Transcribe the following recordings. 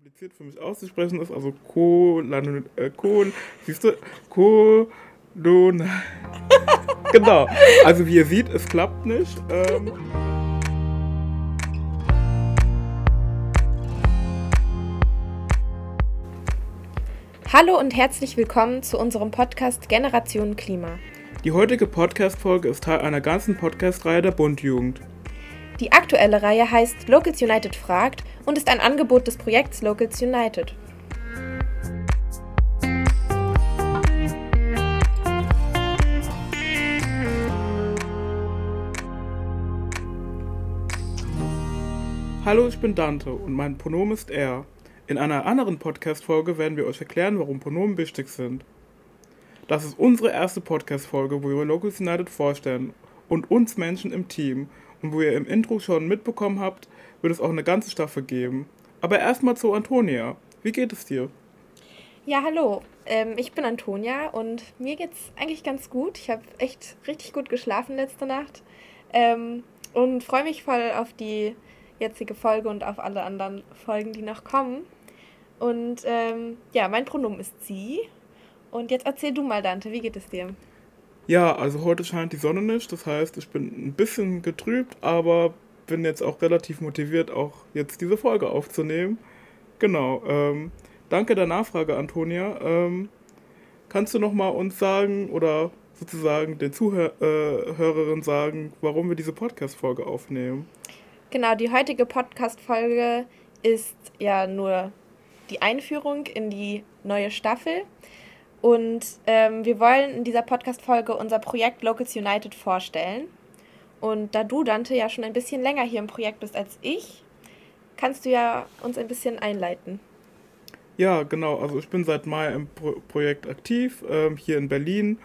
kompliziert für mich auszusprechen ist, also Kolan, äh, Kol, siehst du, Kolon. genau. Also wie ihr seht, es klappt nicht. Ähm, Hallo und herzlich willkommen zu unserem Podcast Generation Klima. Die heutige Podcast-Folge ist Teil einer ganzen Podcast-Reihe der Bundjugend. Die aktuelle Reihe heißt Locals United fragt und ist ein Angebot des Projekts Locals United. Hallo, ich bin Dante und mein Pronomen ist er. In einer anderen Podcast-Folge werden wir euch erklären, warum Pronomen wichtig sind. Das ist unsere erste Podcast-Folge, wo wir Locals United vorstellen und uns Menschen im Team. Und wo ihr im Intro schon mitbekommen habt, wird es auch eine ganze Staffel geben. Aber erstmal zu Antonia. Wie geht es dir? Ja, hallo. Ähm, ich bin Antonia und mir geht's eigentlich ganz gut. Ich habe echt richtig gut geschlafen letzte Nacht ähm, und freue mich voll auf die jetzige Folge und auf alle anderen Folgen, die noch kommen. Und ähm, ja, mein Pronomen ist sie. Und jetzt erzähl du mal, Dante, wie geht es dir? Ja, also heute scheint die Sonne nicht. Das heißt, ich bin ein bisschen getrübt, aber bin jetzt auch relativ motiviert, auch jetzt diese Folge aufzunehmen. Genau. Ähm, danke der Nachfrage, Antonia. Ähm, kannst du noch mal uns sagen oder sozusagen den Zuhörerinnen äh, sagen, warum wir diese Podcast-Folge aufnehmen? Genau, die heutige Podcast-Folge ist ja nur die Einführung in die neue Staffel. Und ähm, wir wollen in dieser Podcast-Folge unser Projekt Locals United vorstellen. Und da du, Dante, ja schon ein bisschen länger hier im Projekt bist als ich, kannst du ja uns ein bisschen einleiten. Ja, genau. Also ich bin seit Mai im Pro Projekt aktiv, ähm, hier in Berlin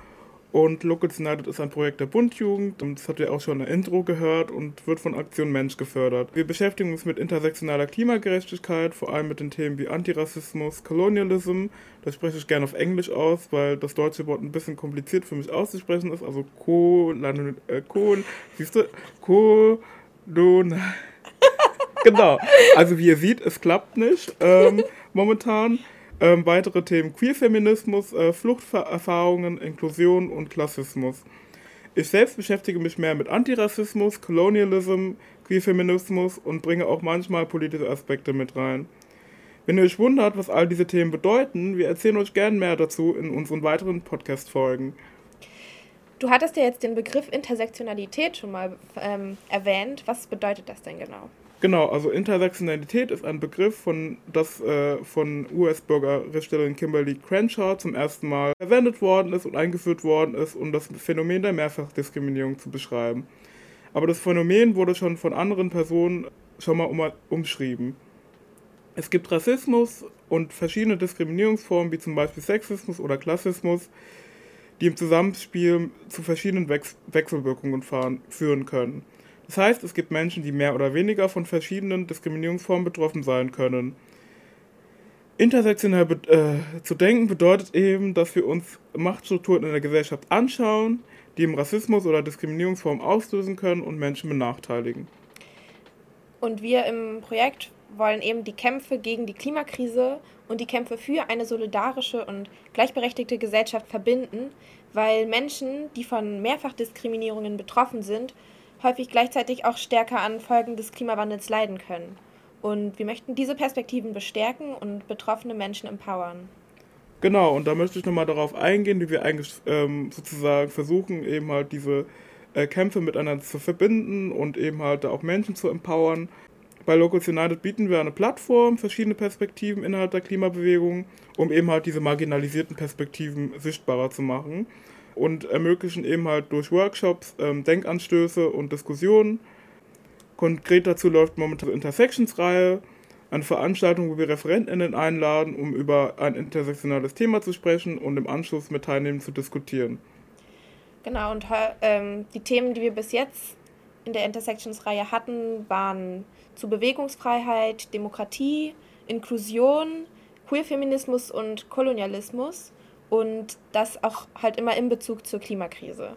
und Locals United ist ein Projekt der Bundjugend und das habt ihr auch schon in der Intro gehört und wird von Aktion Mensch gefördert. Wir beschäftigen uns mit intersektionaler Klimagerechtigkeit, vor allem mit den Themen wie Antirassismus, Colonialism. Das spreche ich gerne auf Englisch aus, weil das deutsche Wort ein bisschen kompliziert für mich auszusprechen ist. Also Kolon, äh, Kol, siehst du, Kolon. genau. Also wie ihr seht, es klappt nicht ähm, momentan. Ähm, weitere Themen Queerfeminismus, äh, Fluchterfahrungen, Inklusion und Klassismus. Ich selbst beschäftige mich mehr mit Antirassismus, Colonialism, Queerfeminismus und bringe auch manchmal politische Aspekte mit rein. Wenn ihr euch wundert, was all diese Themen bedeuten, wir erzählen euch gern mehr dazu in unseren weiteren Podcast-Folgen. Du hattest ja jetzt den Begriff Intersektionalität schon mal ähm, erwähnt. Was bedeutet das denn genau? Genau, also Intersektionalität ist ein Begriff, von, das äh, von US-Bürgerrechtsstellerin Kimberly Crenshaw zum ersten Mal verwendet worden ist und eingeführt worden ist, um das Phänomen der Mehrfachdiskriminierung zu beschreiben. Aber das Phänomen wurde schon von anderen Personen schon mal um, umschrieben. Es gibt Rassismus und verschiedene Diskriminierungsformen, wie zum Beispiel Sexismus oder Klassismus, die im Zusammenspiel zu verschiedenen Wechs Wechselwirkungen fahren, führen können. Das heißt, es gibt Menschen, die mehr oder weniger von verschiedenen Diskriminierungsformen betroffen sein können. Intersektionell äh, zu denken bedeutet eben, dass wir uns Machtstrukturen in der Gesellschaft anschauen, die im Rassismus oder Diskriminierungsformen auslösen können und Menschen benachteiligen. Und wir im Projekt wollen eben die Kämpfe gegen die Klimakrise und die Kämpfe für eine solidarische und gleichberechtigte Gesellschaft verbinden, weil Menschen, die von Mehrfachdiskriminierungen betroffen sind, häufig gleichzeitig auch stärker an Folgen des Klimawandels leiden können. Und wir möchten diese Perspektiven bestärken und betroffene Menschen empowern. Genau, und da möchte ich nochmal darauf eingehen, wie wir eigentlich ähm, sozusagen versuchen, eben halt diese äh, Kämpfe miteinander zu verbinden und eben halt auch Menschen zu empowern. Bei Locals United bieten wir eine Plattform, verschiedene Perspektiven innerhalb der Klimabewegung, um eben halt diese marginalisierten Perspektiven sichtbarer zu machen und ermöglichen eben halt durch Workshops ähm, Denkanstöße und Diskussionen. Konkret dazu läuft momentan die Intersections-Reihe, eine Veranstaltung, wo wir ReferentInnen einladen, um über ein intersektionales Thema zu sprechen und im Anschluss mit Teilnehmern zu diskutieren. Genau, und ähm, die Themen, die wir bis jetzt in der Intersections-Reihe hatten, waren zu Bewegungsfreiheit, Demokratie, Inklusion, Queerfeminismus und Kolonialismus und das auch halt immer in Bezug zur Klimakrise.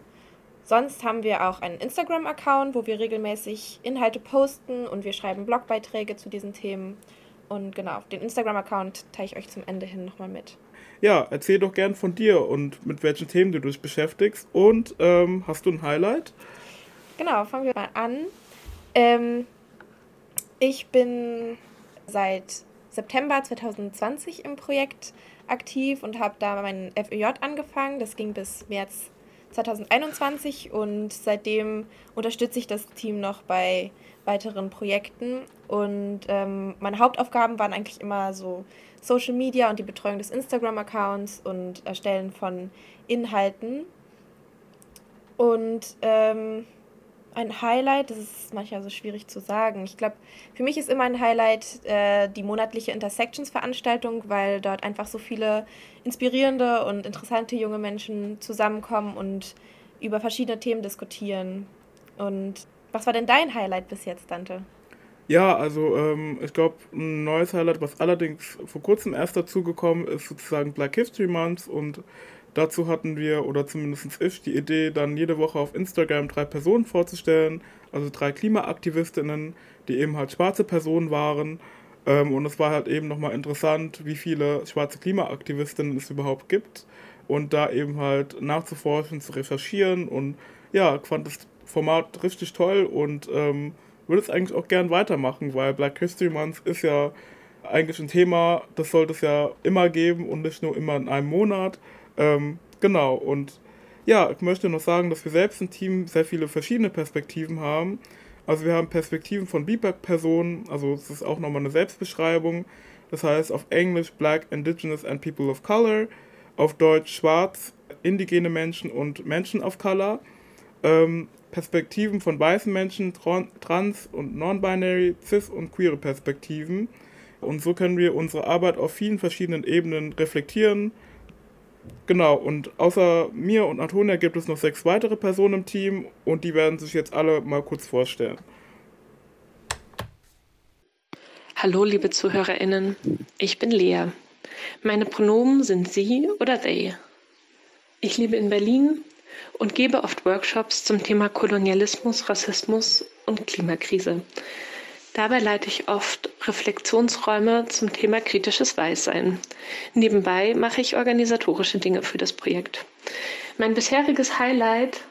Sonst haben wir auch einen Instagram-Account, wo wir regelmäßig Inhalte posten und wir schreiben Blogbeiträge zu diesen Themen. Und genau, den Instagram-Account teile ich euch zum Ende hin nochmal mit. Ja, erzähl doch gern von dir und mit welchen Themen du dich beschäftigst. Und ähm, hast du ein Highlight? Genau, fangen wir mal an. Ähm, ich bin seit September 2020 im Projekt aktiv und habe da mein FEJ angefangen. Das ging bis März 2021 und seitdem unterstütze ich das Team noch bei weiteren Projekten. Und ähm, meine Hauptaufgaben waren eigentlich immer so Social Media und die Betreuung des Instagram-Accounts und Erstellen von Inhalten. Und ähm, ein Highlight, das ist manchmal so schwierig zu sagen. Ich glaube, für mich ist immer ein Highlight äh, die monatliche Intersections-Veranstaltung, weil dort einfach so viele inspirierende und interessante junge Menschen zusammenkommen und über verschiedene Themen diskutieren. Und was war denn dein Highlight bis jetzt, Dante? Ja, also ähm, ich glaube, ein neues Highlight, was allerdings vor kurzem erst dazugekommen ist, sozusagen Black History Month und dazu hatten wir, oder zumindest ich, die Idee, dann jede Woche auf Instagram drei Personen vorzustellen, also drei Klimaaktivistinnen, die eben halt schwarze Personen waren. Ähm, und es war halt eben nochmal interessant, wie viele schwarze Klimaaktivistinnen es überhaupt gibt und da eben halt nachzuforschen, zu recherchieren und ja, fand das Format richtig toll und ähm, würde es eigentlich auch gern weitermachen, weil Black History Month ist ja eigentlich ein Thema, das sollte es ja immer geben und nicht nur immer in einem Monat. Ähm, genau, und ja, ich möchte noch sagen, dass wir selbst im Team sehr viele verschiedene Perspektiven haben. Also wir haben Perspektiven von BIPAC-Personen, also es ist auch nochmal eine Selbstbeschreibung. Das heißt auf Englisch Black, Indigenous and People of Color, auf Deutsch Schwarz, indigene Menschen und Menschen of Color. Ähm, Perspektiven von weißen Menschen, trans- und non-binary, cis- und queere Perspektiven. Und so können wir unsere Arbeit auf vielen verschiedenen Ebenen reflektieren. Genau, und außer mir und Antonia gibt es noch sechs weitere Personen im Team und die werden sich jetzt alle mal kurz vorstellen. Hallo, liebe ZuhörerInnen, ich bin Lea. Meine Pronomen sind sie oder they. Ich lebe in Berlin und gebe oft Workshops zum Thema Kolonialismus, Rassismus und Klimakrise. Dabei leite ich oft Reflexionsräume zum Thema kritisches Weißsein. Nebenbei mache ich organisatorische Dinge für das Projekt. Mein bisheriges Highlight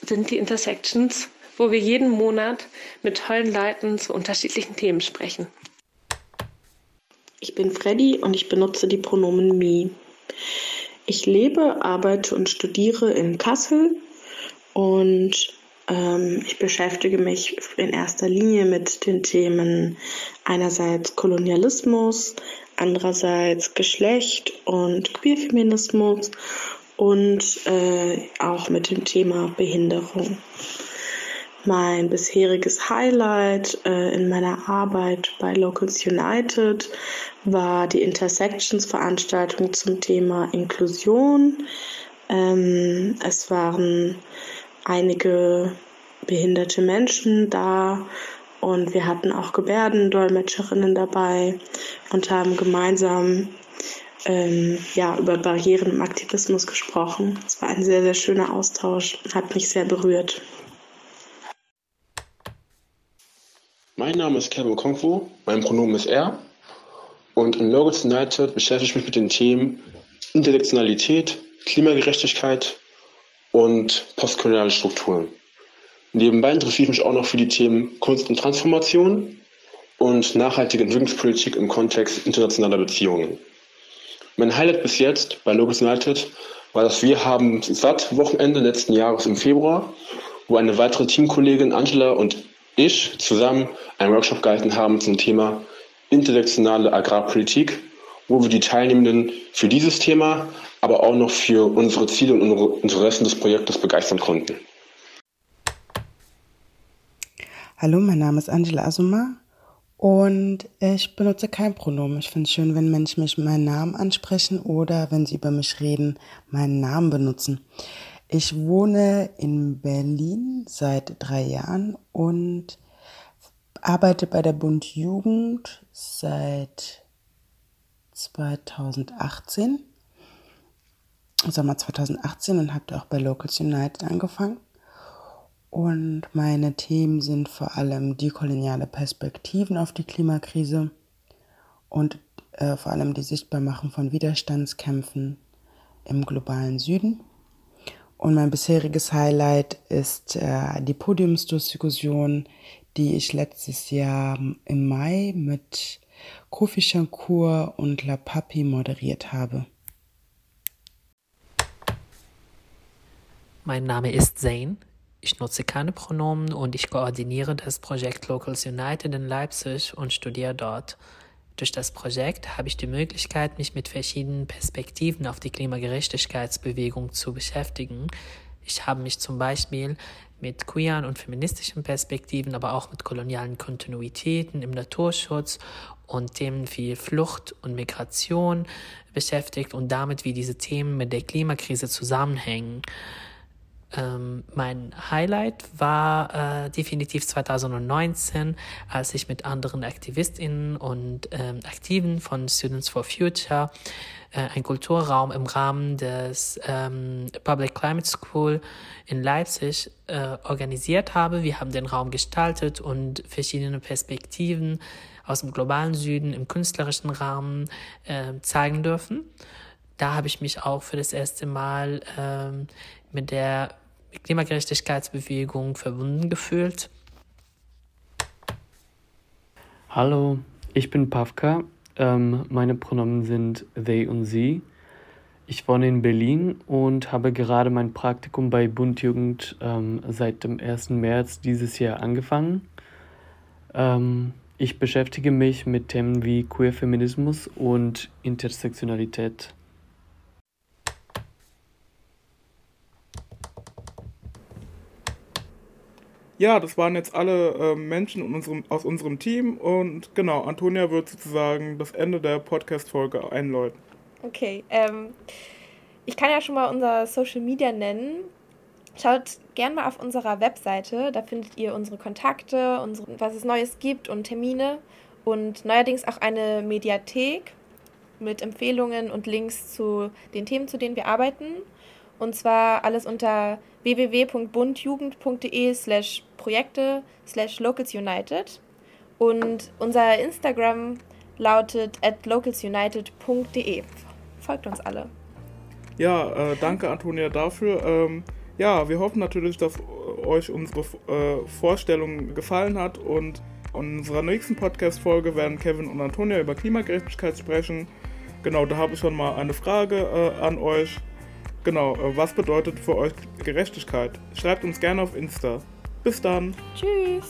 sind die Intersections, wo wir jeden Monat mit tollen Leuten zu unterschiedlichen Themen sprechen. Ich bin Freddy und ich benutze die Pronomen me. Ich lebe, arbeite und studiere in Kassel und ich beschäftige mich in erster Linie mit den Themen einerseits Kolonialismus, andererseits Geschlecht und Queerfeminismus und äh, auch mit dem Thema Behinderung. Mein bisheriges Highlight äh, in meiner Arbeit bei Locals United war die Intersections-Veranstaltung zum Thema Inklusion. Ähm, es waren einige behinderte Menschen da und wir hatten auch Gebärdendolmetscherinnen dabei und haben gemeinsam ähm, ja, über Barrieren im Aktivismus gesprochen. Es war ein sehr, sehr schöner Austausch, hat mich sehr berührt. Mein Name ist Kevin Kongfu, mein Pronomen ist er und in Logos United beschäftige ich mich mit den Themen Intersektionalität, Klimagerechtigkeit und postkoloniale Strukturen. Nebenbei interessiere ich mich auch noch für die Themen Kunst und Transformation und nachhaltige Entwicklungspolitik im Kontext internationaler Beziehungen. Mein Highlight bis jetzt bei Logos United war, dass wir haben satt Wochenende letzten Jahres im Februar, wo eine weitere Teamkollegin Angela und ich zusammen einen Workshop gehalten haben zum Thema intersektionale Agrarpolitik, wo wir die Teilnehmenden für dieses Thema, aber auch noch für unsere Ziele und unsere Interessen des Projektes begeistern konnten. Hallo, mein Name ist Angela Asuma und ich benutze kein Pronomen. Ich finde es schön, wenn Menschen mich mit meinem Namen ansprechen oder wenn sie über mich reden, meinen Namen benutzen. Ich wohne in Berlin seit drei Jahren und arbeite bei der Bund Jugend seit 2018, Sommer 2018 und habe auch bei Locals United angefangen. Und meine Themen sind vor allem dekoloniale Perspektiven auf die Klimakrise und äh, vor allem die Sichtbarmachung von Widerstandskämpfen im globalen Süden. Und mein bisheriges Highlight ist äh, die Podiumsdiskussion, die ich letztes Jahr im Mai mit Kofi Shankur und La Papi moderiert habe. Mein Name ist Zane. Ich nutze keine Pronomen und ich koordiniere das Projekt Locals United in Leipzig und studiere dort. Durch das Projekt habe ich die Möglichkeit, mich mit verschiedenen Perspektiven auf die Klimagerechtigkeitsbewegung zu beschäftigen. Ich habe mich zum Beispiel mit queeren und feministischen Perspektiven, aber auch mit kolonialen Kontinuitäten im Naturschutz und Themen wie Flucht und Migration beschäftigt und damit, wie diese Themen mit der Klimakrise zusammenhängen. Ähm, mein Highlight war äh, definitiv 2019, als ich mit anderen AktivistInnen und ähm, Aktiven von Students for Future äh, ein Kulturraum im Rahmen des ähm, Public Climate School in Leipzig äh, organisiert habe. Wir haben den Raum gestaltet und verschiedene Perspektiven aus dem globalen Süden im künstlerischen Rahmen äh, zeigen dürfen. Da habe ich mich auch für das erste Mal ähm, mit der Klimagerechtigkeitsbewegung verbunden gefühlt. Hallo, ich bin Pavka. Ähm, meine Pronomen sind they und sie. Ich wohne in Berlin und habe gerade mein Praktikum bei Bundjugend ähm, seit dem 1. März dieses Jahr angefangen. Ähm, ich beschäftige mich mit Themen wie Queerfeminismus und Intersektionalität. Ja, das waren jetzt alle äh, Menschen unserem, aus unserem Team und genau, Antonia wird sozusagen das Ende der Podcast-Folge einläuten. Okay, ähm, ich kann ja schon mal unser Social Media nennen. Schaut gerne mal auf unserer Webseite, da findet ihr unsere Kontakte, unsere, was es Neues gibt und Termine und neuerdings auch eine Mediathek mit Empfehlungen und Links zu den Themen, zu denen wir arbeiten. Und zwar alles unter www.bundjugend.de slash Projekte slash localsunited. Und unser Instagram lautet at localsunited.de. Folgt uns alle. Ja, äh, danke Antonia dafür. Ähm, ja, wir hoffen natürlich, dass euch unsere äh, Vorstellung gefallen hat und in unserer nächsten Podcast-Folge werden Kevin und Antonia über Klimagerechtigkeit sprechen. Genau, da habe ich schon mal eine Frage äh, an euch. Genau, äh, was bedeutet für euch Gerechtigkeit? Schreibt uns gerne auf Insta. Bis dann. Tschüss.